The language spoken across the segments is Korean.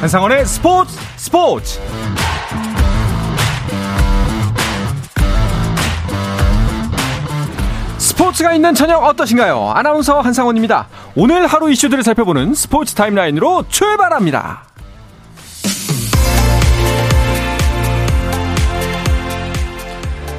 한상원의 스포츠 스포츠 스포츠가 있는 저녁 어떠신가요? 아나운서 한상원입니다. 오늘 하루 이슈들을 살펴보는 스포츠 타임라인으로 출발합니다.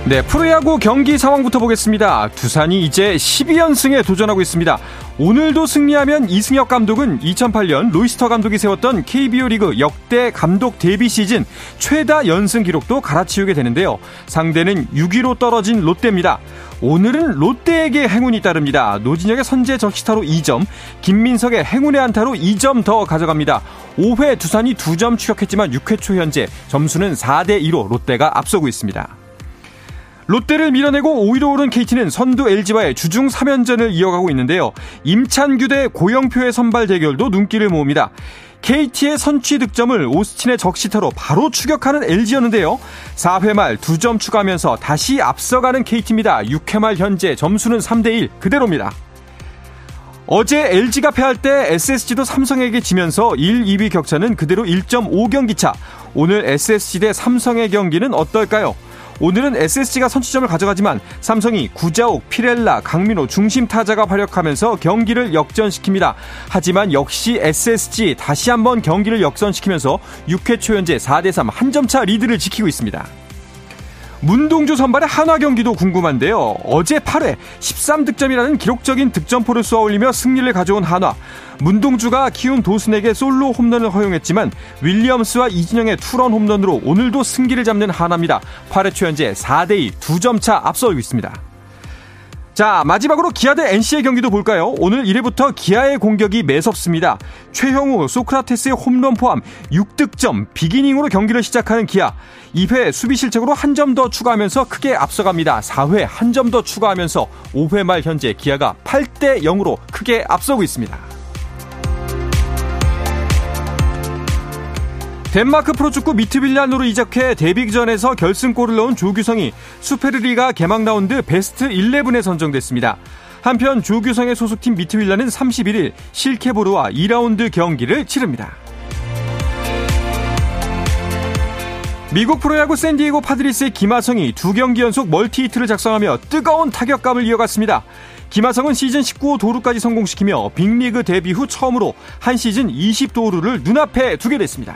네, 프로야구 경기 상황부터 보겠습니다. 두산이 이제 12연승에 도전하고 있습니다. 오늘도 승리하면 이승엽 감독은 2008년 로이스터 감독이 세웠던 KBO 리그 역대 감독 데뷔 시즌 최다 연승 기록도 갈아치우게 되는데요. 상대는 6위로 떨어진 롯데입니다. 오늘은 롯데에게 행운이 따릅니다. 노진혁의 선제 적시타로 2점, 김민석의 행운의 안타로 2점 더 가져갑니다. 5회 두산이 2점 추격했지만 6회 초 현재 점수는 4대 2로 롯데가 앞서고 있습니다. 롯데를 밀어내고 5위로 오른 KT는 선두 LG와의 주중 3연전을 이어가고 있는데요. 임찬규 대 고영표의 선발 대결도 눈길을 모읍니다. KT의 선취 득점을 오스틴의 적시타로 바로 추격하는 LG였는데요. 4회 말 2점 추가하면서 다시 앞서가는 KT입니다. 6회 말 현재 점수는 3대1 그대로입니다. 어제 LG가 패할 때 SSG도 삼성에게 지면서 1, 2위 격차는 그대로 1.5경기 차. 오늘 SSG 대 삼성의 경기는 어떨까요? 오늘은 SSG가 선취점을 가져가지만 삼성이 구자욱, 피렐라, 강민호 중심 타자가 활약하면서 경기를 역전시킵니다. 하지만 역시 SSG 다시 한번 경기를 역전시키면서 6회 초 현재 4대3 한 점 차 리드를 지키고 있습니다. 문동주 선발의 한화 경기도 궁금한데요. 어제 8회 13득점이라는 기록적인 득점포를 쏘아올리며 승리를 가져온 한화. 문동주가 키운 도슨에게 솔로 홈런을 허용했지만 윌리엄스와 이진영의 투런 홈런으로 오늘도 승기를 잡는 한화입니다. 8회 초 현재 4대2 2점 차 앞서고 있습니다. 자, 마지막으로 기아 대 NC의 경기도 볼까요? 오늘 1회부터 기아의 공격이 매섭습니다. 최형우, 소크라테스의 홈런 포함 6득점, 비기닝으로 경기를 시작하는 기아. 2회 수비 실책으로 한 점 더 추가하면서 크게 앞서갑니다. 4회 한 점 더 추가하면서 5회 말 현재 기아가 8대 0으로 크게 앞서고 있습니다. 덴마크 프로축구 미트빌란으로 이적해 데뷔전에서 결승골을 넣은 조규성이 수페르리가 개막 라운드 베스트 11에 선정됐습니다. 한편 조규성의 소속팀 미트윌란은 31일 실케보르와 2라운드 경기를 치릅니다. 미국 프로야구 샌디에고 파드리스의 김하성이 두 경기 연속 멀티히트를 작성하며 뜨거운 타격감을 이어갔습니다. 김하성은 시즌 19호 도루까지 성공시키며 빅리그 데뷔 후 처음으로 한 시즌 20도루를 눈앞에 두게 됐습니다.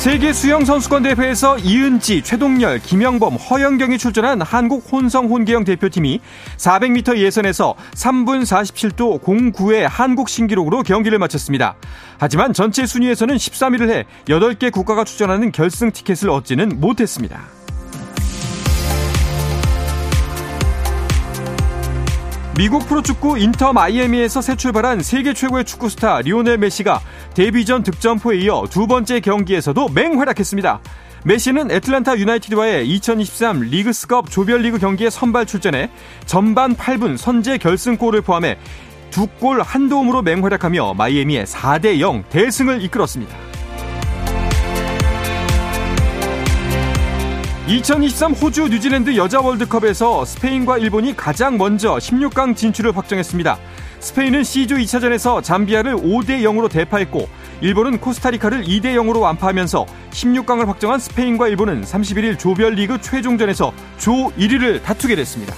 세계 수영 선수권 대회에서 이은지, 최동열, 김영범, 허영경이 출전한 한국 혼성 혼계영 대표팀이 400m 예선에서 3분 47도 09의 한국 신기록으로 경기를 마쳤습니다. 하지만 전체 순위에서는 13위를 해 8개 국가가 출전하는 결승 티켓을 얻지는 못했습니다. 미국 프로축구 인터 마이애미에서 새 출발한 세계 최고의 축구 스타 리오넬 메시가 데뷔전 득점포에 이어 두 번째 경기에서도 맹활약했습니다. 메시는 애틀란타 유나이티드와의 2023 리그스컵 조별리그 경기에 선발 출전해 전반 8분 선제 결승골을 포함해 두 골 한 도움으로 맹활약하며 마이애미의 4대 0 대승을 이끌었습니다. 2023 호주 뉴질랜드 여자 월드컵에서 스페인과 일본이 가장 먼저 16강 진출을 확정했습니다. 스페인은 C조 2차전에서 잠비아를 5대 0으로 대파했고 일본은 코스타리카를 2대 0으로 완파하면서 16강을 확정한 스페인과 일본은 31일 조별리그 최종전에서 조 1위를 다투게 됐습니다.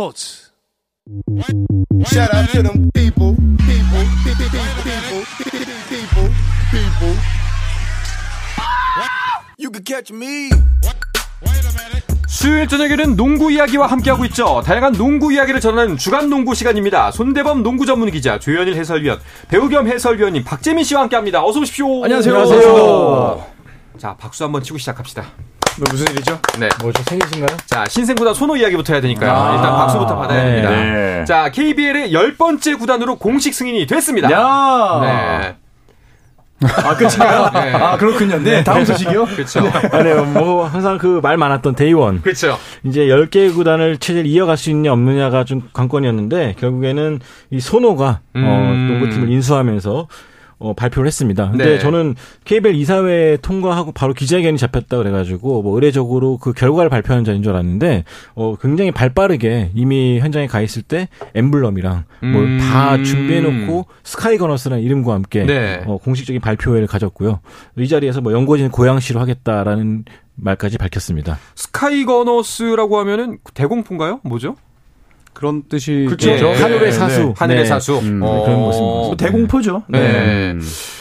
스포츠 스포츠 Shout out to them people, people, people, people, people, people. You can catch me. 수요일 저녁에는 농구 이야기와 함께하고 있죠. 다양한 농구 이야기를 전하는 주간 농구 시간입니다. 손대범 농구 전문 기자, 조현일 해설위원, 배우 겸 해설위원님 박재민 씨와 함께합니다. 어서 오십시오. 안녕하세요. 안녕하세요. 자, 박수 한번 치고 시작합시다. 뭐 무슨 일이죠? 네. 뭐죠 생기신가요? 자, 신생구단 손호 이야기부터 해야 되니까요. 아. 일단 박수부터 받아야 네. 됩니다. 네. 자, KBL의 열 번째 구단으로 공식 승인이 됐습니다. 야. 네. 아, 끝인가요? 네. 아, 그렇군요. 네, 다음 소식이요? 그렇죠. 아니요, 뭐 항상 그 말 많았던 데이원 그렇죠. 이제 10개 구단을 체제를 이어갈 수 있냐 없느냐가 좀 관건이었는데 결국에는 이 손호가 어, 음. 농구팀을 인수하면서 어, 발표를 했습니다. 근데 네. 저는 KBL 이사회 통과하고 바로 기자회견이 잡혔다 그래가지고 뭐 의례적으로 그 결과를 발표하는 자인 줄 알았는데 어, 굉장히 발빠르게 이미 현장에 가 있을 때 엠블럼이랑 음. 뭘다 준비해놓고 스카이 거너스라는 이름과 함께 네. 어, 공식적인 발표회를 가졌고요. 이 자리에서 뭐 연고지는 고양시로 하겠다라는 말까지 밝혔습니다. 스카이 거너스라고 하면은 대공포인가요? 뭐죠? 그런 뜻이 그쵸. 있죠. 예. 하늘의 사수. 하늘의 네. 사수. 음, 어. 그런 모습인 것뭐 대공포죠. 네.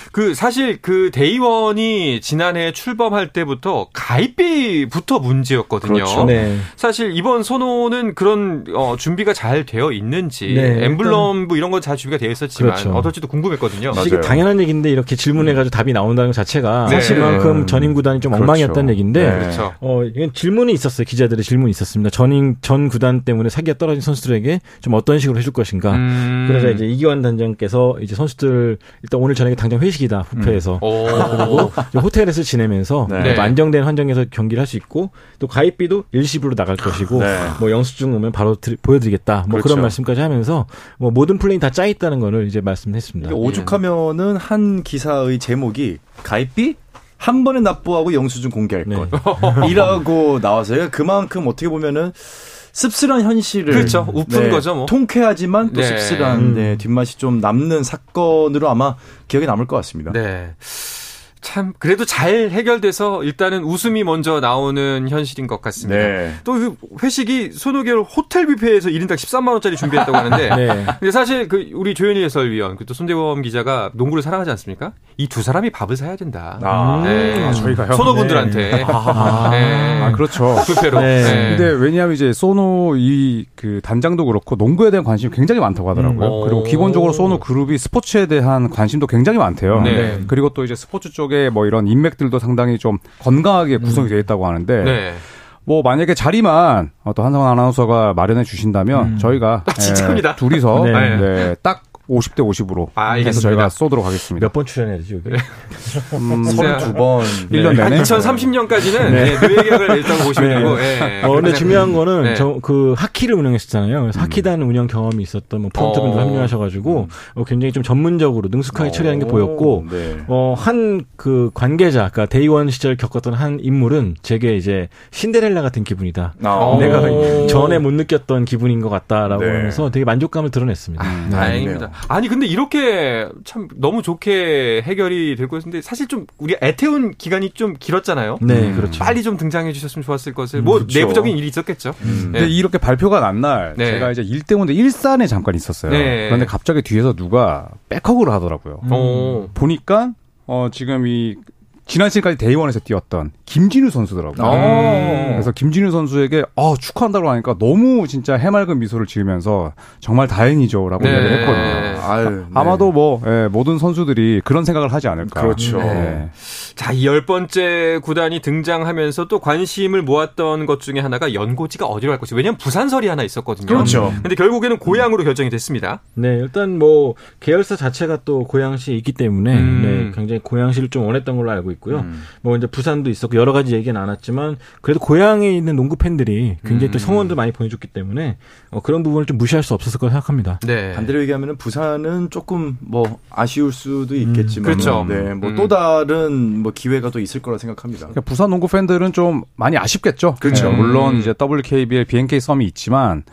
음. 그 사실 그 데이원이 지난해 출범할 때부터 가입비부터 문제였거든요. 그렇죠. 네. 사실 이번 선호는 그런 어, 준비가 잘 되어 있는지 네, 엠블럼 뭐 이런 건 잘 준비가 되어 있었지만 그렇죠. 어떨지도 궁금했거든요. 이게 당연한 얘기인데 이렇게 질문해가지고 답이 나온다는 것 자체가 네. 사실 그만큼 전임 구단이 좀 그렇죠. 엉망이었다는 얘기인데 네. 그렇죠. 어 질문이 있었어요 기자들의 질문이 있었습니다 전임 전 구단 때문에 사기가 떨어진 선수들에게 좀 어떤 식으로 해줄 것인가 음. 그러자 이제 이기환 단장께서 이제 선수들 일단 오늘 저녁에 당장 회식 이다 부페에서 오. 그리고 호텔에서 지내면서 네. 뭐 안정된 환경에서 경기를 할 수 있고 또 가입비도 일시불로 나갈 것이고 네. 뭐 영수증 오면 바로 드- 보여드리겠다 뭐그 그렇죠. 런 말씀까지 하면서 뭐 모든 플레이 다 짜 있다는 거를 이제 말씀했습니다. 오죽하면은 한 기사의 제목이 가입비 한 번에 납부하고 영수증 공개할 네. 것 이라고 나와서요. 그만큼 어떻게 보면은 씁쓸한 현실을 그렇죠. 우픈 거죠, 뭐. 통쾌하지만 또 네. 씁쓸한 음. 네, 뒷맛이 좀 남는 사건으로 아마 기억에 남을 것 같습니다. 네. 참 그래도 잘 해결돼서 일단은 웃음이 먼저 나오는 현실인 것 같습니다. 네. 또그 회식이 손호결 호텔 뷔페에서 1인당 13만 원짜리 준비했다고 하는데 네. 근데 사실 그 우리 조현일 해설위원 그또 손대범 기자가 농구를 사랑하지 않습니까? 이 두 사람이 밥을 사야 된다. 아, 네. 아, 저희가요? 선호분들한테 아. 네. 아, 그렇죠. 뷔페로. 네. 네. 근데 왜냐하면 이제 소노 이 그 단장도 그렇고 농구에 대한 관심이 굉장히 많다고 하더라고요. 음. 그리고 오. 기본적으로 소노 그룹이 스포츠에 대한 관심도 굉장히 많대요. 네. 그리고 또 이제 스포츠 쪽에 뭐 이런 인맥들도 상당히 좀 건강하게 구성이 되어 있다고 하는데 네. 뭐 만약에 자리만 또 한성원 아나운서가 마련해 주신다면 저희가 아, 진짜입니다. 예, 둘이서 네. 네, 딱 50대 50으로 아, 해서 알겠습니다. 저희가 쏘도록 하겠습니다. 몇 번 출연해야 되지 여기? 음, 서른두 번. 일년한 내내 2030년까지는 네. 노예 계약을 일단 보시면 되고. 예. 어, 근데 중요한 거는 네. 저그 하키를 운영했었잖아요. 그래서 하키단 운영 경험이 있었던 뭐 프론트분들 어. 합류하셔가지고 어, 굉장히 좀 전문적으로 능숙하게 처리하는 게 보였고 네. 어, 한 그 관계자, 그러니까 데이원 시절 겪었던 한 인물은 제게 이제 신데렐라 같은 기분이다. 아, 내가 오. 전에 못 느꼈던 기분인 것 같다라고 네. 하면서 되게 만족감을 드러냈습니다. 아, 네. 다행입니다. 아니 근데 이렇게 참 너무 좋게 해결이 되고 있는데 사실 좀 우리 애태운 기간이 좀 길었잖아요. 네, 그렇죠. 빨리 좀 등장해 주셨으면 좋았을 것을. 뭐 그렇죠. 내부적인 일이 있었겠죠. 근데 네. 이렇게 발표가 난날 네. 제가 이제 일 때문에 일산에 잠깐 있었어요. 네. 그런데 갑자기 뒤에서 누가 back hug를 하더라고요. 어. 보니까 어 지금 이 지난 시즌까지 데이원에서 뛰었던 김진우 선수더라고요. 어. 그래서 김진우 선수에게 어, 축하한다고 하니까 너무 진짜 해맑은 미소를 지으면서 정말 다행이죠라고 네. 이야기를 했거든요. 아유, 네. 아마도 뭐 예, 모든 선수들이 그런 생각을 하지 않을까. 그렇죠. 네. 자, 이 열 번째 구단이 등장하면서 또 관심을 모았던 것 중에 하나가 연고지가 어디로 갈 것이. 왜냐면 부산설이 하나 있었거든요. 그렇죠. 근데 결국에는 고향으로 결정이 됐습니다. 네, 일단 뭐 계열사 자체가 또 고양시에 있기 때문에 음. 네, 굉장히 고양시를 좀 원했던 걸로 알고 있고요. 음. 뭐 이제 부산도 있었고 여러 가지 얘기가 나눴지만 그래도 고향에 있는 농구 팬들이 굉장히 음. 또 성원도 많이 보내줬기 때문에 어, 그런 부분을 좀 무시할 수 없었을 거라 생각합니다. 네. 반대로 얘기하면 부산 은 조금 뭐 아쉬울 수도 있겠지만 그렇죠. 네, 뭐 음. 또 다른 뭐 기회가 또 있을 거라 생각합니다. 그러니까 부산 농구 팬들은 좀 많이 아쉽겠죠. 그렇죠. 예, 물론 음. 이제 WKBL, BNK 썸이 있지만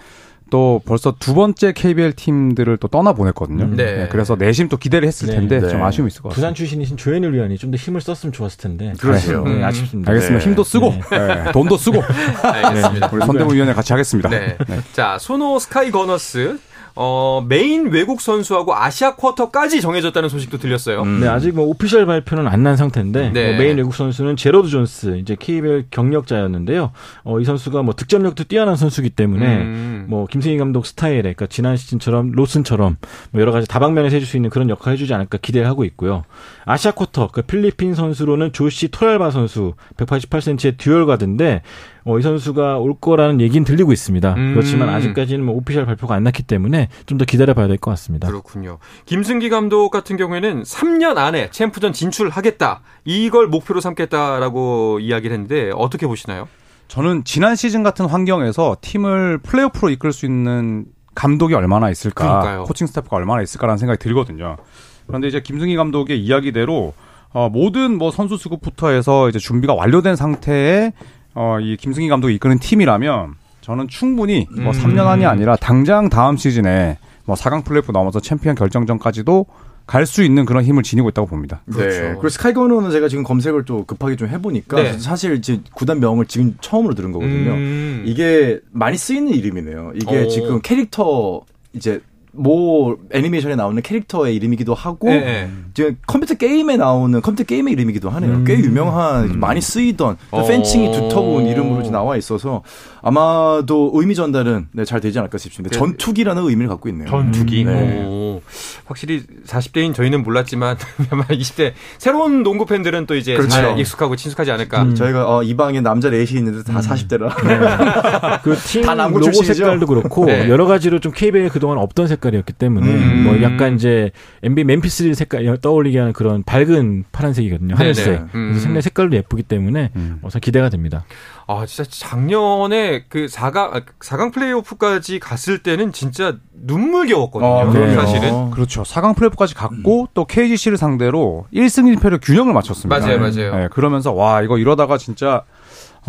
또 벌써 두 번째 KBL 팀들을 또 떠나 보냈거든요. 네. 예, 그래서 내심 또 기대를 했을 네. 텐데 네. 좀 아쉬움이 있을 것 부산 같습니다. 출신이신 조현일 위원이 좀 더 힘을 썼으면 좋았을 텐데. 그러세요. 네, 음. 아쉽습니다. 알겠습니다. 네. 힘도 쓰고 예, 돈도 쓰고 알겠습니다. 우리 선대문 위원회 같이 하겠습니다. 네. 자, 소노 스카이 거너스. 어, 메인 외국 선수하고 아시아 쿼터까지 정해졌다는 소식도 들렸어요. 네, 아직 뭐 official 발표는 안 난 상태인데 네. 어, 메인 외국 선수는 제로드 존스 이제 KBL 경력자였는데요. 어, 이 선수가 뭐 득점력도 뛰어난 선수기 때문에 음. 뭐 김승희 감독 스타일에 그러니까 지난 시즌처럼 로슨처럼 뭐 여러 가지 다방면에서 해줄 수 있는 그런 역할을 해주지 않을까 기대를 하고 있고요. 아시아 쿼터 그 필리핀 선수로는 조시 토랄바 선수 188cm의 dual 가드인데 어, 이 선수가 올 거라는 얘기는 들리고 있습니다. 음. 그렇지만 아직까지는 뭐 오피셜 발표가 안 났기 때문에 좀 더 기다려봐야 될 것 같습니다. 그렇군요. 김승기 감독 같은 경우에는 3년 안에 챔프전 진출하겠다. 이걸 목표로 삼겠다라고 이야기를 했는데 어떻게 보시나요? 저는 지난 시즌 같은 환경에서 팀을 플레이오프로 이끌 수 있는 감독이 얼마나 있을까, 그러니까요. 코칭 스태프가 얼마나 있을까라는 생각이 들거든요. 그런데 이제 김승희 감독의 이야기대로 어, 모든 뭐 선수 수급부터 해서 이제 준비가 완료된 상태에 어, 이 김승희 감독이 이끄는 팀이라면 저는 충분히 뭐 음. 3년 안이 아니라 당장 다음 시즌에 뭐 4강 플레이오프 넘어서 챔피언 결정전까지도 갈 수 있는 그런 힘을 지니고 있다고 봅니다. 그렇죠. 네. 그리고 스카이거너는 제가 지금 검색을 또 급하게 좀 해보니까 네. 사실 이제 구단 명을 지금 처음으로 들은 거거든요. 음. 이게 많이 쓰이는 이름이네요. 이게 오. 지금 캐릭터 이제 뭐 애니메이션에 나오는 캐릭터의 이름이기도 하고 네, 네. 지금 컴퓨터 게임에 나오는 컴퓨터 게임의 이름이기도 하네요. 꽤 유명한 많이 쓰이던 어. 팬층이 두터운 이름으로 나와 있어서 아마도 의미 전달은 네, 잘 되지 않을까 싶습니다. 네. 전투기라는 의미를 갖고 있네요. 전투기. 네. 오, 확실히 40대인 저희는 몰랐지만 아마 20대 새로운 농구 팬들은 또 이제 그렇죠. 잘 익숙하고 친숙하지 않을까. 음. 저희가 어, 이 방에 남자 넷이 있는데 다 40대라. 그팀다 남고 로고 출신이죠? 색깔도 그렇고 네. 여러 가지로 좀 KBL 그동안 없던 색깔이었기 때문에 음. 뭐 약간 이제 NBA 멤피스 색깔 떠올리게 하는 그런 밝은 파란색이거든요. 하늘색. 네네. 음. 그래서 색깔도 예쁘기 때문에 음. 우선 기대가 됩니다. 아, 진짜 작년에 그 4강, 4강 플레이오프까지 갔을 때는 진짜 눈물겨웠거든요. 어, 그럼요. 사실은. 그렇죠. 4강 플레이오프까지 갔고 또 KGC를 상대로 1승 1패로 균형을 맞췄습니다. 맞아요, 맞아요. 네, 그러면서 와 이거 이러다가 진짜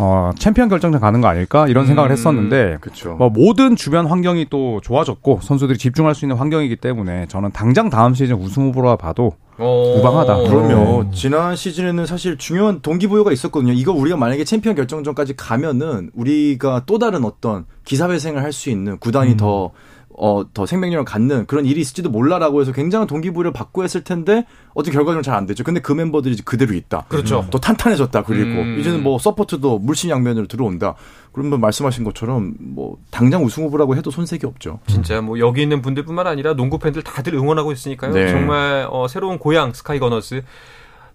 어, 챔피언 결정전 가는 거 아닐까 이런 생각을 음, 했었는데 그렇죠. 뭐 모든 주변 환경이 또 좋아졌고 선수들이 집중할 수 있는 환경이기 때문에 저는 당장 다음 시즌 우승 후보라 봐도 어, 무방하다. 그럼요. 지난 시즌에는 사실 중요한 동기부여가 있었거든요. 이거 우리가 만약에 챔피언 결정전까지 가면은 우리가 또 다른 어떤 기사회생을 할 수 있는 구단이 더 어, 더 생명력을 갖는 그런 일이 있을지도 몰라라고 해서 굉장한 동기부여를 받고 했을 텐데 어떤 결과적으로 잘안 됐죠. 근데 그 멤버들이 이제 그대로 있다. 그렇죠. 또 탄탄해졌다. 그리고 음. 이제는 뭐 support도 물심양면으로 들어온다. 그러면 말씀하신 것처럼 뭐 당장 우승 후보라고 해도 손색이 없죠. 진짜 뭐 여기 있는 분들뿐만 아니라 농구 팬들 다들 응원하고 있으니까요. 네. 정말 어, 새로운 고향 스카이거너스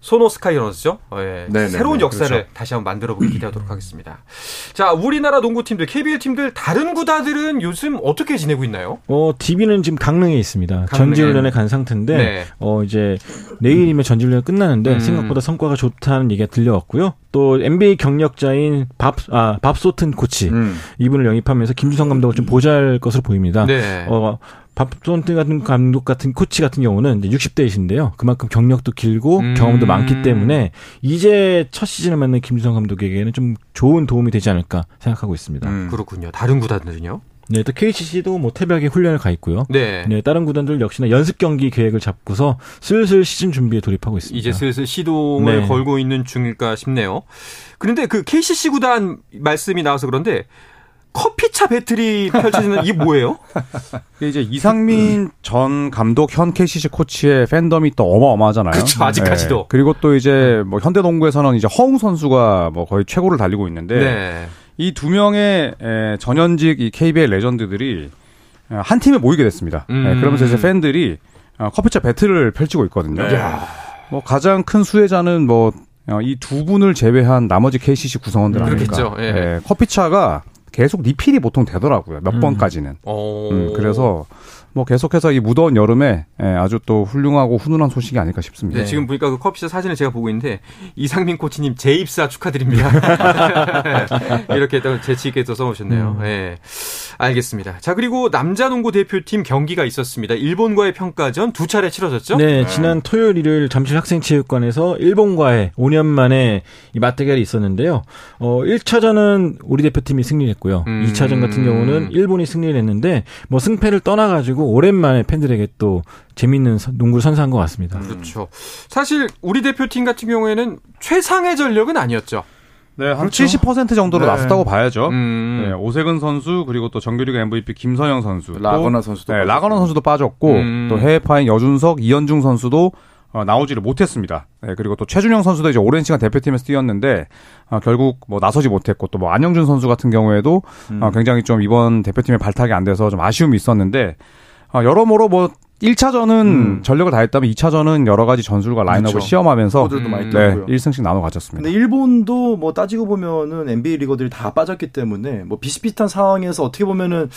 소노 스카이거너스죠. 어, 예. 네, 네, 새로운 네, 역사를 그렇죠. 다시 한번 만들어보기 기대하도록 하겠습니다. 자, 우리나라 농구팀들, KBL 팀들 다른 구단들은 요즘 어떻게 지내고 있나요? 어, DB는 지금 강릉에 있습니다. 전지훈련에 간 상태인데, 네. 어, 이제 내일이면 전지훈련 끝나는데 음. 생각보다 성과가 좋다는 얘기가 들려왔고요. 또 NBA 경력자인 밥, 아, 밥소튼 코치. 음. 이분을 영입하면서 김주성 감독을 좀 보잘 것으로 보입니다. 네. 어, 밥소튼 같은 감독 같은 코치 같은 경우는 이제 60대이신데요. 그만큼 경력도 길고 음. 경험도 많기 때문에 이제 첫 시즌을 맞는 김주성 감독에게는 좀 좋은 도움이 되지 않을까 생각하고 있습니다. 음. 그렇군요. 다른 구단들은요? 네, 또 KCC도 뭐 태백에 훈련을 가 있고요. 네. 네, 다른 구단들 역시나 연습 경기 계획을 잡고서 슬슬 시즌 준비에 돌입하고 있습니다. 이제 슬슬 시동을 네. 걸고 있는 중일까 싶네요. 그런데 그 KCC 구단 말씀이 나와서 그런데 커피차 배틀이 펼쳐지는 이게 뭐예요? 이제 이상민 전 감독 현 KCC 코치의 팬덤이 또 어마어마하잖아요. 그쵸, 아직까지도. 네. 그리고 또 이제 뭐 현대농구에서는 이제 허웅 선수가 뭐 거의 최고를 달리고 있는데 네. 이두 명의 에, 전현직 이 KBL 레전드들이 어, 한 팀에 모이게 됐습니다. 음. 네, 그러면서 이제 팬들이 어, 커피차 배틀을 펼치고 있거든요. 뭐 가장 큰 수혜자는 뭐 이 두 분을 제외한 나머지 KCC 구성원들 아닐까. 그렇겠죠. 예. 예, 커피차가 계속 리필이 보통 되더라고요. 몇 음. 번까지는. 어. 음, 그래서 뭐 계속해서 이 무더운 여름에 예, 아주 또 훌륭하고 훈훈한 소식이 아닐까 싶습니다. 네, 지금 보니까 그 커피차 사진을 제가 보고 있는데 이상민 코치님 재입사 축하드립니다. 이렇게 또 재치 있게 또 써오셨네요. 네, 알겠습니다. 자 그리고 남자 농구 대표팀 경기가 있었습니다. 일본과의 평가전 두 차례 치러졌죠? 네, 지난 토요일 일요일 잠실 학생체육관에서 일본과의 5년 만에 이 맞대결이 있었는데요. 어, 1차전은 우리 대표팀이 승리를 했고요. 음. 2차전 같은 경우는 일본이 승리를 했는데 뭐 승패를 떠나가지고 오랜만에 팬들에게 또 재밌는 선- 농구를 선사한 것 같습니다. 그렇죠. 사실 우리 대표팀 같은 경우에는 최상의 전력은 아니었죠. 네, 한 그렇죠. 70% 정도로 네. 나섰다고 봐야죠. 음. 네, 오세근 선수 그리고 또 정규리그 MVP 김선영 선수, 또- 라거나 선수도 네, 빠졌고. 라거나 선수도 빠졌고 음. 또 해외파인 여준석, 이현중 선수도 어, 나오지를 못했습니다. 네, 그리고 또 최준영 선수도 이제 오랜 시간 대표팀에서 뛰었는데 어, 결국 뭐 나서지 못했고 또 뭐 안영준 선수 같은 경우에도 음. 어, 굉장히 좀 이번 대표팀에 발탁이 안 돼서 좀 아쉬움이 있었는데 어, 여러모로 뭐 1차전은 음. 전력을 다했다면 2차전은 여러 가지 전술과 라인업을 그렇죠. 시험하면서 많이 네, 떴고요. 1승씩 나눠 가졌습니다. 근데 일본도 뭐 따지고 보면은 NBA 리거들이 다 빠졌기 때문에 뭐 비슷비슷한 상황에서 어떻게 보면은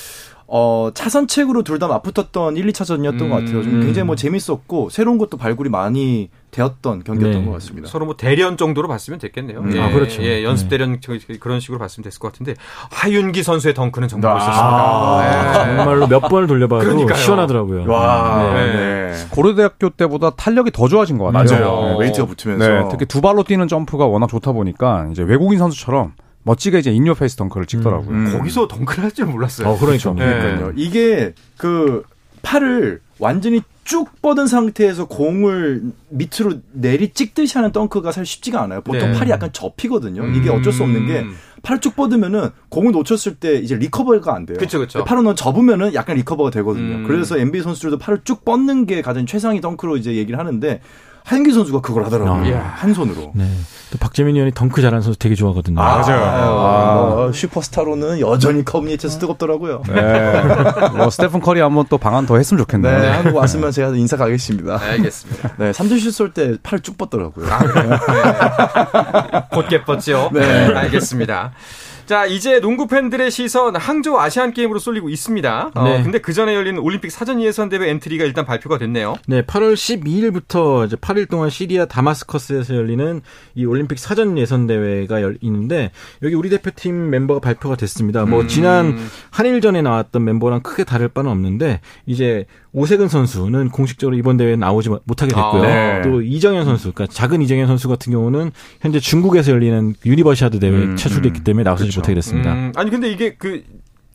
어 차선책으로 둘 다 맞붙었던 1, 2차전이었던 음. 것 같아요. 좀 굉장히 뭐 재밌었고 새로운 것도 발굴이 많이 되었던 경기였던 네. 것 같습니다. 서로 뭐 대련 정도로 봤으면 됐겠네요. 음. 예, 아, 그렇죠. 예, 연습 네. 대련 저- 그런 식으로 봤으면 됐을 것 같은데 하윤기 선수의 덩크는 정말 아. 멋있었습니다. 예. 정말로 몇 번을 돌려봐도 그러니까요. 시원하더라고요. 와, 네. 네. 고려대학교 때보다 탄력이 더 좋아진 것 같아요. 맞아요. 네. 웨이트가 붙으면서. 네, 특히 두 발로 뛰는 점프가 워낙 좋다 보니까 이제 외국인 선수처럼 멋지게 이제 in your face 덩크를 찍더라고요. 음. 거기서 덩크를 할 줄 몰랐어요. 어, 그러니까. 네. 그러니까요. 이게 그 팔을 완전히 쭉 뻗은 상태에서 공을 밑으로 내리 찍듯이 하는 덩크가 사실 쉽지가 않아요. 보통 네. 팔이 약간 접히거든요. 이게 어쩔 수 없는 게 음. 팔을 쭉 뻗으면은 공을 놓쳤을 때 이제 recover가 안 돼요. 그쵸, 그쵸. 팔은 접으면은 약간 recover가 되거든요. 음. 그래서 NBA 선수들도 팔을 쭉 뻗는 게 가장 최상위 덩크로 이제 얘기를 하는데 하윤기 선수가 그걸 하더라고요. 아. 한 손으로. 네. 또 박재민 위원이 덩크 잘하는 선수 되게 좋아하거든요. 맞아요. 뭐 슈퍼스타로는 여전히 커뮤니티에서 뜨겁더라고요. 네. 뭐 스테픈 커리 한번 또 방한 더 했으면 좋겠네요. 네, 한국 왔으면 제가 인사 가겠습니다. 알겠습니다. 네, 삼점슛 쏠 때팔쭉 뻗더라고요. 곧게 뻗죠. 네. 알겠습니다. 자, 이제 농구 팬들의 시선 항저우 아시안 게임으로 쏠리고 있습니다. 어, 네. 근데 그 전에 열리는 올림픽 사전 예선 대회 엔트리가 일단 발표가 됐네요. 네, 8월 12일부터 이제 8일 동안 시리아 다마스커스에서 열리는 이 올림픽 사전 예선 대회가 열, 있는데 여기 우리 대표팀 멤버가 발표가 됐습니다. 뭐 음. 지난 한일전에 나왔던 멤버랑 크게 다를 바는 없는데 이제 오세근 선수는 공식적으로 이번 대회에 나오지 못하게 됐고요. 아, 네. 또 이정현 선수, 그러니까 작은 이정현 선수 같은 경우는 현재 중국에서 열리는 유니버시아드 대회에 음, 차출됐기 때문에 나서지 그렇죠. 못하게 됐습니다. 음, 아니 근데 이게 그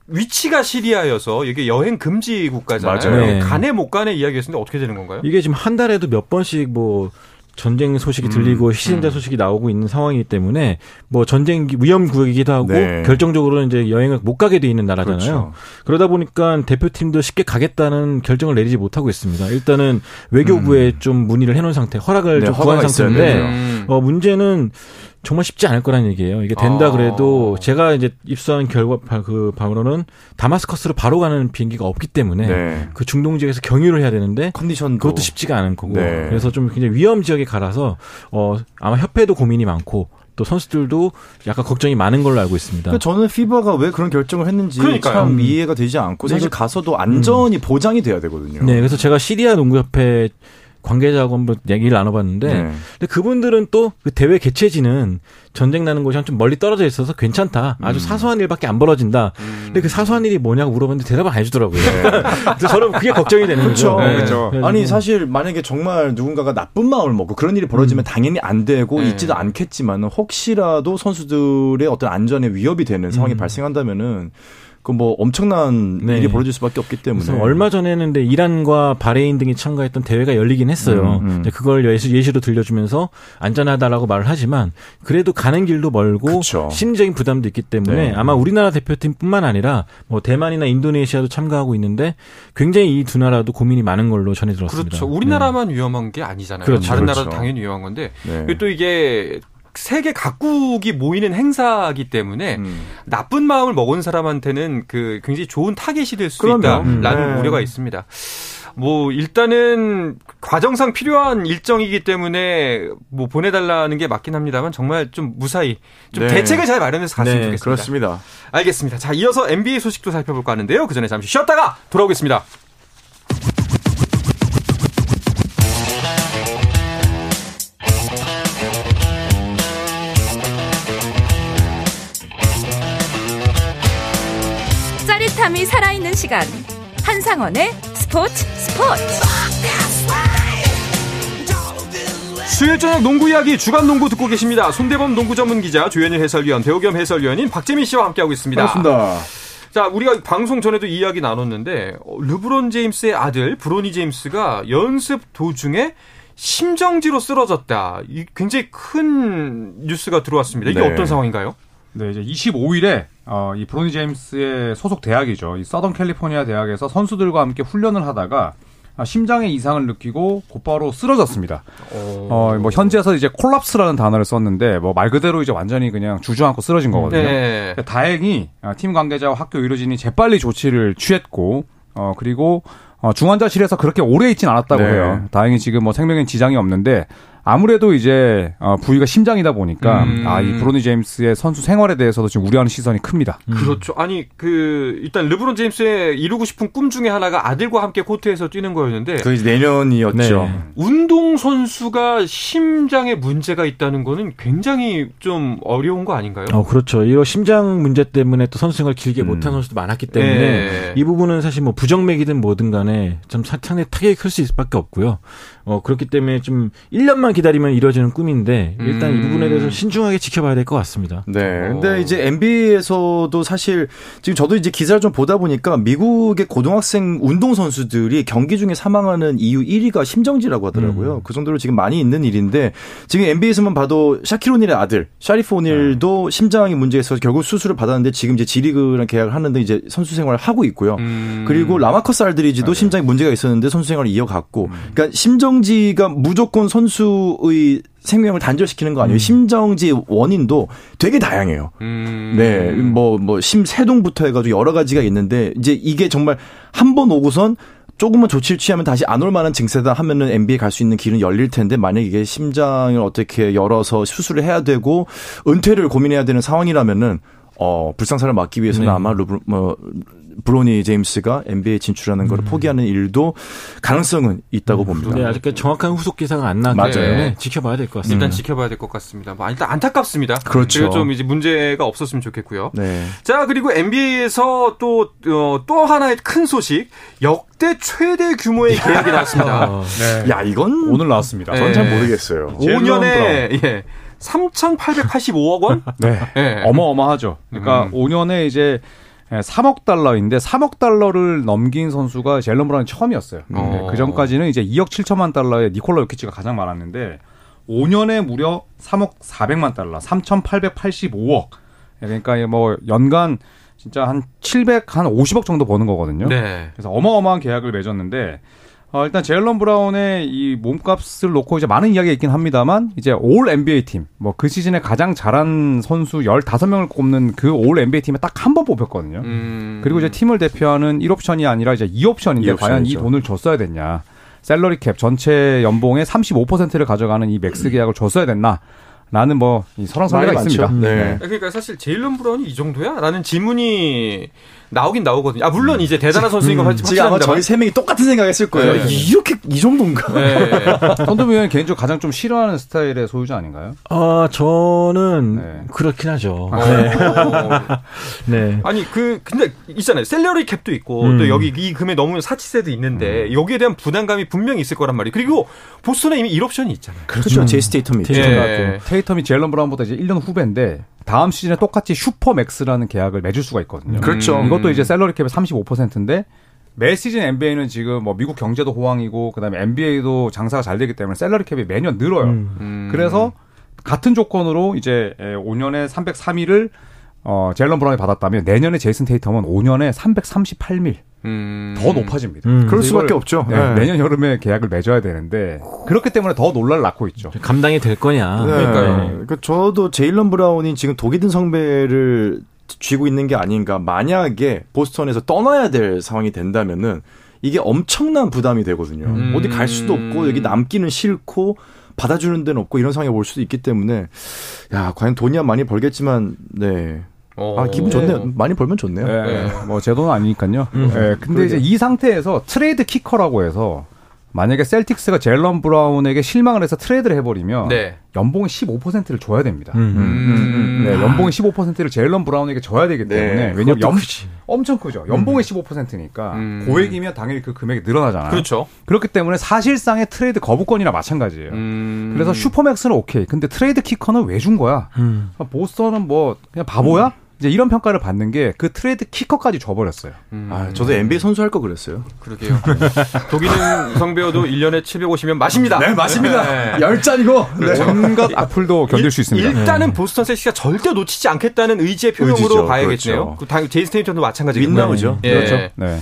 위치가 시리아여서 이게 여행 금지 국가잖아요. 맞아요. 네. 가네 못 가네 이야기였는데 어떻게 되는 건가요? 이게 지금 한 달에도 몇 번씩 뭐 전쟁 소식이 들리고 희생자 소식이 나오고 있는 상황이기 때문에 뭐 전쟁 위험 구역이기도 하고 네. 결정적으로는 이제 여행을 못 가게 돼 있는 나라잖아요. 그렇죠. 그러다 보니까 대표팀도 쉽게 가겠다는 결정을 내리지 못하고 있습니다. 일단은 외교부에 좀 문의를 해놓은 상태, 허락을 네, 좀 구한 상태인데. 음. 어 문제는 정말 쉽지 않을 거라는 얘기예요. 이게 된다 아. 그래도 제가 이제 입수한 결과 바- 그 방으로는 다마스커스로 바로 가는 비행기가 없기 때문에 네. 그 중동 지역에서 경유를 해야 되는데 컨디션도 그것도 쉽지가 않은 거고 네. 그래서 좀 굉장히 위험 지역에 가라서 어 아마 협회도 고민이 많고 또 선수들도 약간 걱정이 많은 걸로 알고 있습니다. 그러니까 저는 피바가 왜 그런 결정을 했는지 그러니까요. 참 이해가 되지 않고 사실 이거- 가서도 안전이 보장이 돼야 되거든요. 네, 그래서 제가 시리아 농구협회 관계자하고 한번 얘기를 나눠봤는데, 네. 근데 그분들은 또 그 대회 개최지는 전쟁 나는 곳이 좀 멀리 떨어져 있어서 괜찮다. 아주 음. 사소한 일밖에 안 벌어진다. 근데 그 사소한 일이 뭐냐고 물어봤는데 대답을 안 해주더라고요. 그래서 저는 그게 걱정이 되는 그렇죠. 거죠. 네. 그렇죠. 그래가지고 아니 사실 만약에 정말 누군가가 나쁜 마음을 먹고 그런 일이 벌어지면 당연히 안 되고 네. 있지도 않겠지만 혹시라도 선수들의 어떤 안전에 위협이 되는 상황이 음. 발생한다면은 그 뭐 엄청난 네. 일이 벌어질 수밖에 없기 때문에 얼마 전에는 근데 이란과 바레인 등이 참가했던 대회가 열리긴 했어요. 음, 음. 그걸 예시, 예시 로 들려주면서 안전하다라고 말을 하지만 그래도 가는 길도 멀고 그쵸. 심리적인 부담도 있기 때문에 네. 아마 우리나라 대표팀뿐만 아니라 뭐 대만이나 인도네시아도 참가하고 있는데 굉장히 이 두 나라도 고민이 많은 걸로 전해 들었습니다. 그렇죠. 우리나라만 위험한 게 아니잖아요. 그렇죠. 다른 그렇죠. 나라도 당연히 위험한 건데 네. 그리고 또 이게 세계 각국이 모이는 행사이기 때문에 음. 나쁜 마음을 먹은 사람한테는 그 굉장히 좋은 타겟이 될수 그럼요. 있다라는 네. 우려가 있습니다. 뭐 일단은 과정상 필요한 일정이기 때문에 뭐 보내달라는 게 맞긴 합니다만 정말 좀 무사히 좀 네. 대책을 잘 마련해서 갔으면 네, 좋겠습니다. 그렇습니다. 알겠습니다. 자 이어서 NBA 소식도 살펴볼까 하는데요. 그 전에 잠시 쉬었다가 돌아오겠습니다. 짜릿함이 살아있는 시간 한상원의 스포츠 스포츠 수요일 저녁 농구 이야기 주간 농구 듣고 계십니다. 손대범 농구 전문 기자 조현일 해설위원 배우 겸 해설위원인 박재민 씨와 함께하고 있습니다. 반갑습니다. 자, 우리가 방송 전에도 이 이야기 나눴는데 어, 르브론 제임스의 아들 브로니 제임스가 연습 도중에 심정지로 쓰러졌다. 이 굉장히 큰 뉴스가 들어왔습니다. 이게 네. 어떤 상황인가요? 네, 이제 25일에 어, 이 브로니 제임스의 소속 대학이죠. 이 서던 캘리포니아 대학에서 선수들과 함께 훈련을 하다가 아, 심장에 이상을 느끼고 곧바로 쓰러졌습니다. 어, 뭐 현지에서 이제 콜lap스라는 단어를 썼는데 뭐 말 그대로 이제 완전히 그냥 주저앉고 쓰러진 거거든요. 네. 다행히 아, 팀 관계자와 학교 의료진이 재빨리 조치를 취했고 어 그리고 어, 중환자실에서 그렇게 오래 있진 않았다고 네. 해요. 다행히 지금 뭐 생명엔 지장이 없는데 아무래도 이제 어, 부위가 심장이다 보니까 음. 아이 브로니 제임스의 선수 생활에 대해서도 지금 우려하는 시선이 큽니다. 그렇죠. 아니 그 일단 르브론 제임스의 이루고 싶은 꿈 중에 하나가 아들과 함께 코트에서 뛰는 거였는데 그 이제 내년이었죠. 네. 운동 선수가 심장에 문제가 있다는 거는 굉장히 좀 어려운 거 아닌가요? 어, 그렇죠. 이런 심장 문제 때문에 또 선수 생활 길게 음. 못한 선수도 많았기 때문에 네. 이 부분은 사실 뭐 부정맥이든 뭐든 간에 좀 사- 상당히 타격이 클 수 있을 수밖에 없고요. 어, 그렇기 때문에 좀 1년만 기다리면 이루어지는 꿈인데 일단 이 음. 부분에 대해서 신중하게 지켜봐야 될 것 같습니다. 네. 어. 근데 이제 NBA에서도 사실 지금 저도 이제 기사를 좀 보다 보니까 미국의 고등학생 운동 선수들이 경기 중에 사망하는 이유 1위가 심정지라고 하더라고요. 그 정도로 지금 많이 있는 일인데 지금 NBA에서만 봐도 샤킬 오닐의 아들 샤리프 오닐도 심장이 문제 있어서 결국 수술을 받았는데 지금 이제 G리그랑 계약을 하는데 이제 선수 생활을 하고 있고요. 음. 그리고 라마커스 알드리지도 심장에 문제가 있었는데 선수 생활을 이어갔고, 그러니까 심정지가 무조건 선수 의 생명을 단절시키는 거 아니에요. 심정지 원인도 되게 다양해요. 음. 네, 뭐, 뭐, 심세동부터 해가지고 여러 가지가 있는데, 이제 이게 정말 한 번 오고선 조금만 조치를 취하면 다시 안 올 만한 증세다 하면은 NBA 갈수 있는 길은 열릴 텐데, 만약에 이게 심장을 어떻게 열어서 수술을 해야 되고, 은퇴를 고민해야 되는 상황이라면은, 어, 불상사를 막기 위해서는 네. 아마 루브, 뭐, 브로니 제임스가 NBA 진출하는 걸 포기하는 일도 가능성은 있다고 봅니다. 네, 아직까지 정확한 후속 기사가 안 나왔기 맞아요. 때문에 지켜봐야 될 것 같습니다. 일단 지켜봐야 될 것 같습니다. 뭐 일단 안타깝습니다. 그렇죠. 그리고 좀 이제 문제가 없었으면 좋겠고요. 네. 자, 그리고 NBA에서 또, 어, 또 하나의 큰 소식. 역대 최대 규모의 계약이 나왔습니다. 어, 네. 야, 이건 오늘 나왔습니다. 네. 전잘 모르겠어요. 제일런 5년에, 예. 3,885억 원? 네. 예. 어마어마하죠. 그러니까 음. 5년에 이제 3억 달러인데 3억 달러를 넘긴 선수가 젤런 브라운이 처음이었어요. 어. 그 전까지는 이제 2억 7천만 달러의 니콜라 요키치가 가장 많았는데 5년에 무려 3억 400만 달러, 3,885억. 그러니까 뭐 연간 진짜 한 700, 한 50억 정도 버는 거거든요. 네. 그래서 어마어마한 계약을 맺었는데 어, 일단 제일런 브라운의 이 몸값을 놓고 이제 많은 이야기가 있긴 합니다만 이제 올 NBA 팀, 뭐 그 시즌에 가장 잘한 선수 15명을 꼽는 그 올 NBA 팀에 딱 한 번 뽑혔거든요. 음. 그리고 이제 팀을 대표하는 1옵션이 아니라 이제 2옵션인데 2옵션이죠. 과연 이 돈을 줬어야 됐냐. salary cap 전체 연봉의 35%를 가져가는 이 max 계약을 줬어야 됐나. 라는 뭐, 이 설왕설래가 말이 있습니다. 많죠. 네. 그러니까 사실 제일런 브라운이 이 정도야? 라는 질문이 나오긴 나오거든요. 아, 물론 이제 대단한 선수인 건 확- 지금 아마. 저희 세 명이 똑같은 생각했을 거예요. 네. 이렇게 이 정도인가? 네. 손도위원 개인적으로 가장 좀 싫어하는 스타일의 소유자 아닌가요? 아, 저는 네. 그렇긴 하죠. 어. 네. 아니 그 근데 있잖아요 셀러리 cap도 있고 음. 또 여기 이 금액 너무 사치세도 있는데 음. 여기에 대한 부담감이 분명히 있을 거란 말이에요. 그리고 보스턴에 이미 1옵션이 있잖아요. 그렇죠. 제이슨 테이텀이 있죠. 제이 예. 테이텀이 제일런 브라운보다 이제 1년 후배인데 다음 시즌에 똑같이 supermax라는 계약을 맺을 수가 있거든요. 그렇죠. 음. 이것도 이제 salary cap의 35%인데 매 시즌 NBA는 지금 뭐 미국 경제도 호황이고 그다음에 NBA도 장사가 잘 되기 때문에 salary cap이 매년 늘어요. 음. 음. 그래서 같은 조건으로 이제 5년에 303 mil을 어, 젤런 브라운이 받았다면 내년에 제이슨 테이텀은 5년에 338 mil 음. 더 높아집니다. 음. 그럴 수밖에 없죠. 네, 네. 내년 여름에 계약을 맺어야 되는데 그렇기 때문에 더 논란을 낳고 있죠. 감당이 될 거냐. 네. 그러니까요. 그 저도 제일런 브라운이 지금 독이 든 성배를 쥐고 있는 게 아닌가. 만약에 보스턴에서 떠나야 될 상황이 된다면은 이게 엄청난 부담이 되거든요. 음. 어디 갈 수도 없고 여기 남기는 싫고 받아주는 데는 없고 이런 상황이 올 수도 있기 때문에 야 과연 돈이야 많이 벌겠지만 네. 어. 아 기분 좋네요. 많이 벌면 좋네요. 예, 뭐제 돈은 아니니까요. 음. 예, 근데 이제 이 상태에서 trade kicker라고 해서 만약에 셀틱스가 젤런 브라운에게 실망을 해서 트레이드를 해버리면 네. 연봉의 15%를 줘야 됩니다. 음. 음. 네, 연봉의 15%를 제일런 브라운에게 줘야 되기 때문에 네, 왜냐면 크지. 엄청 크죠. 연봉의 15%니까 음. 고액이면 당연히 그 금액이 늘어나잖아요. 그렇죠. 그렇기 때문에 사실상의 트레이드 거부권이나 마찬가지예요. 음. 그래서 supermax는 오케이. 근데 trade kicker는 왜 준 거야? 음. 보스턴은 뭐 그냥 바보야? 이제 이런 평가를 받는 게 그 trade kicker까지 줘버렸어요. 아, 저도 NBA 선수 할 거 그랬어요. 그러게요. 독일은 성배우도 1년에 750면 마십니다. 네, 맞습니다. 네. 열 잔이고. 네. 온갖 악플도 견딜 수 있습니다. 일단은 보스턴 셀틱스가 절대 놓치지 않겠다는 의지의 표명으로 의지죠. 봐야겠네요. 그렇죠. 그 당- 제이슨 테이텀도 마찬가지겠네요. win-now죠. 예. 그렇죠. 네.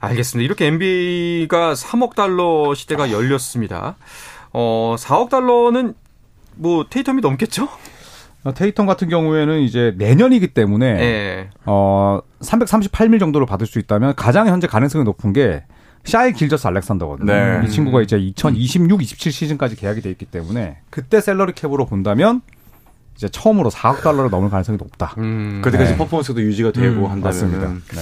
알겠습니다. 이렇게 NBA가 3억 달러 시대가 열렸습니다. 어, 4억 달러는 뭐 테이텀이 넘겠죠? 어, 테이텀 같은 경우에는 이제 내년이기 때문에 예. 어 338 mil 정도를 받을 수 있다면 가장 현재 가능성이 높은 게 샤이 길저스 알렉산더거든요. 네. 이 친구가 이제 2026, 27 시즌까지 계약이 돼 있기 때문에 그때 salary cap으로 본다면 이제 처음으로 4억 달러를 넘을 가능성이 높다. 음, 그때까지 네. 퍼포먼스도 유지가 되고 음, 한다면 맞습니다. 네.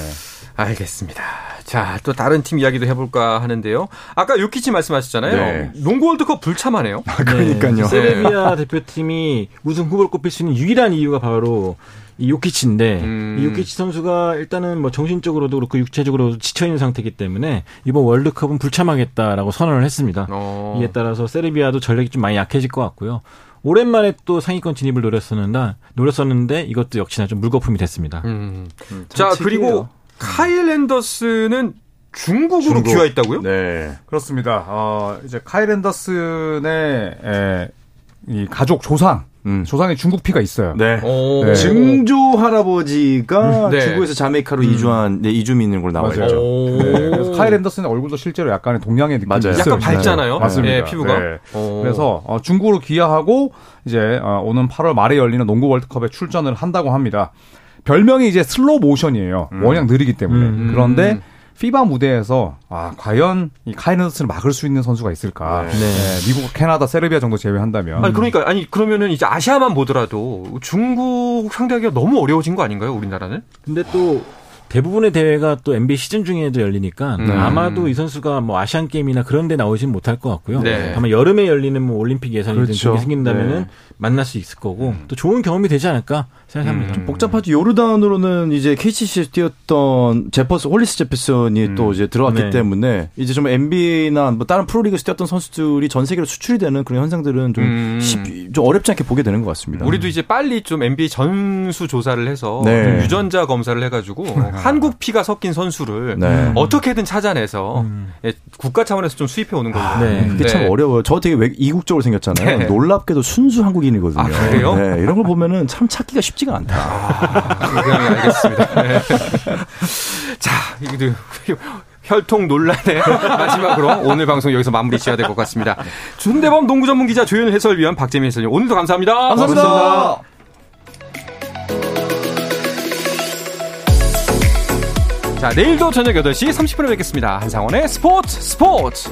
알겠습니다. 자, 또 다른 팀 이야기도 해볼까 하는데요. 아까 요키치 말씀하셨잖아요. 네. 농구 월드컵 불참하네요. 그러니까요. 네, 세르비아 대표팀이 우승 후보를 꼽힐 수 있는 유일한 이유가 바로 이 요키치인데 음. 이 요키치 선수가 일단은 뭐 정신적으로도 그렇고 육체적으로도 지쳐 있는 상태이기 때문에 이번 월드컵은 불참하겠다라고 선언을 했습니다. 어. 이에 따라서 세르비아도 전력이 좀 많이 약해질 것 같고요. 오랜만에 또 상위권 진입을 노렸었는데 노렸었는데 이것도 역시나 좀 물거품이 됐습니다. 음. 참 자. 그리고 카일 앤더슨은 중국으로 중국. 귀화했다고요? 네. 그렇습니다. 어, 이제 카일 앤더슨의 에, 이 가족 조상, 음. 조상의 중국 피가 있어요. 네. 오. 네. 증조 할아버지가 네. 중국에서 자메이카로 이주한 네, 이주민인 걸로 나와. 있죠. 오. 네, 그래서 카일 앤더슨의 얼굴도 실제로 약간의 동양의 느낌이 맞아요. 있어요. 약간 밝잖아요. 맞습니다. 예, 피부가. 네. 오. 그래서 어, 중국으로 귀화하고 이제 어, 오는 8월 말에 열리는 농구 월드컵에 출전을 한다고 합니다. 별명이 이제 슬로우 모션이에요. 워낙 느리기 때문에. 음. 그런데 FIBA 무대에서 아 과연 이 앤더슨을 막을 수 있는 선수가 있을까? 네. 네, 미국, 캐나다, 세르비아 정도 제외한다면 아니 그러니까 아니 그러면은 이제 아시아만 보더라도 중국 상대하기가 너무 어려워진 거 아닌가요, 우리나라는? 근데 또 대부분의 대회가 또 NBA 시즌 중에도 열리니까 음. 아마도 이 선수가 뭐 아시안 게임이나 그런 데 나오진 못할 것 같고요. 네. 다만 여름에 열리는 뭐 올림픽 예선이든 그렇죠. 그런 게 생긴다면은 네. 만날 수 있을 거고 또 좋은 경험이 되지 않을까 생각합니다. 음. 복잡하죠. 요르단으로는 이제 KCC에서 뛰었던 제퍼슨, 홀리스 제퍼슨이 음. 또 이제 들어왔기 네. 때문에 이제 좀 NBA나 뭐 다른 프로리그에서 뛰었던 선수들이 전 세계로 수출이 되는 그런 현상들은 좀, 음. 쉽- 좀 어렵지 않게 보게 되는 것 같습니다. 우리도 이제 빨리 좀 NBA 전수 조사를 해서 네. 좀 유전자 검사를 해가지고 한국 피가 섞인 선수를 네. 어떻게든 찾아내서 예, 국가 차원에서 좀 수입해 오는 거죠. 네. 그게 참 어려워요. 저 되게 외- 이국적으로 생겼잖아요. 네. 놀랍게도 순수 한국인이거든요. 아, 그래요? 네, 이런 걸 보면은 참 찾기가 쉽지 가 않다. 굉장히 알겠습니다. 네. 자, 이거 혈통 논란의 마지막으로 오늘 방송 여기서 마무리 지어야 될 것 같습니다. 준대범 농구 전문 기자 조현일 해설위원 박재민 해설위원 오늘도 감사합니다. 감사합니다. 자, 내일도 저녁 8시 30분에 뵙겠습니다. 한상원의 스포츠 스포츠.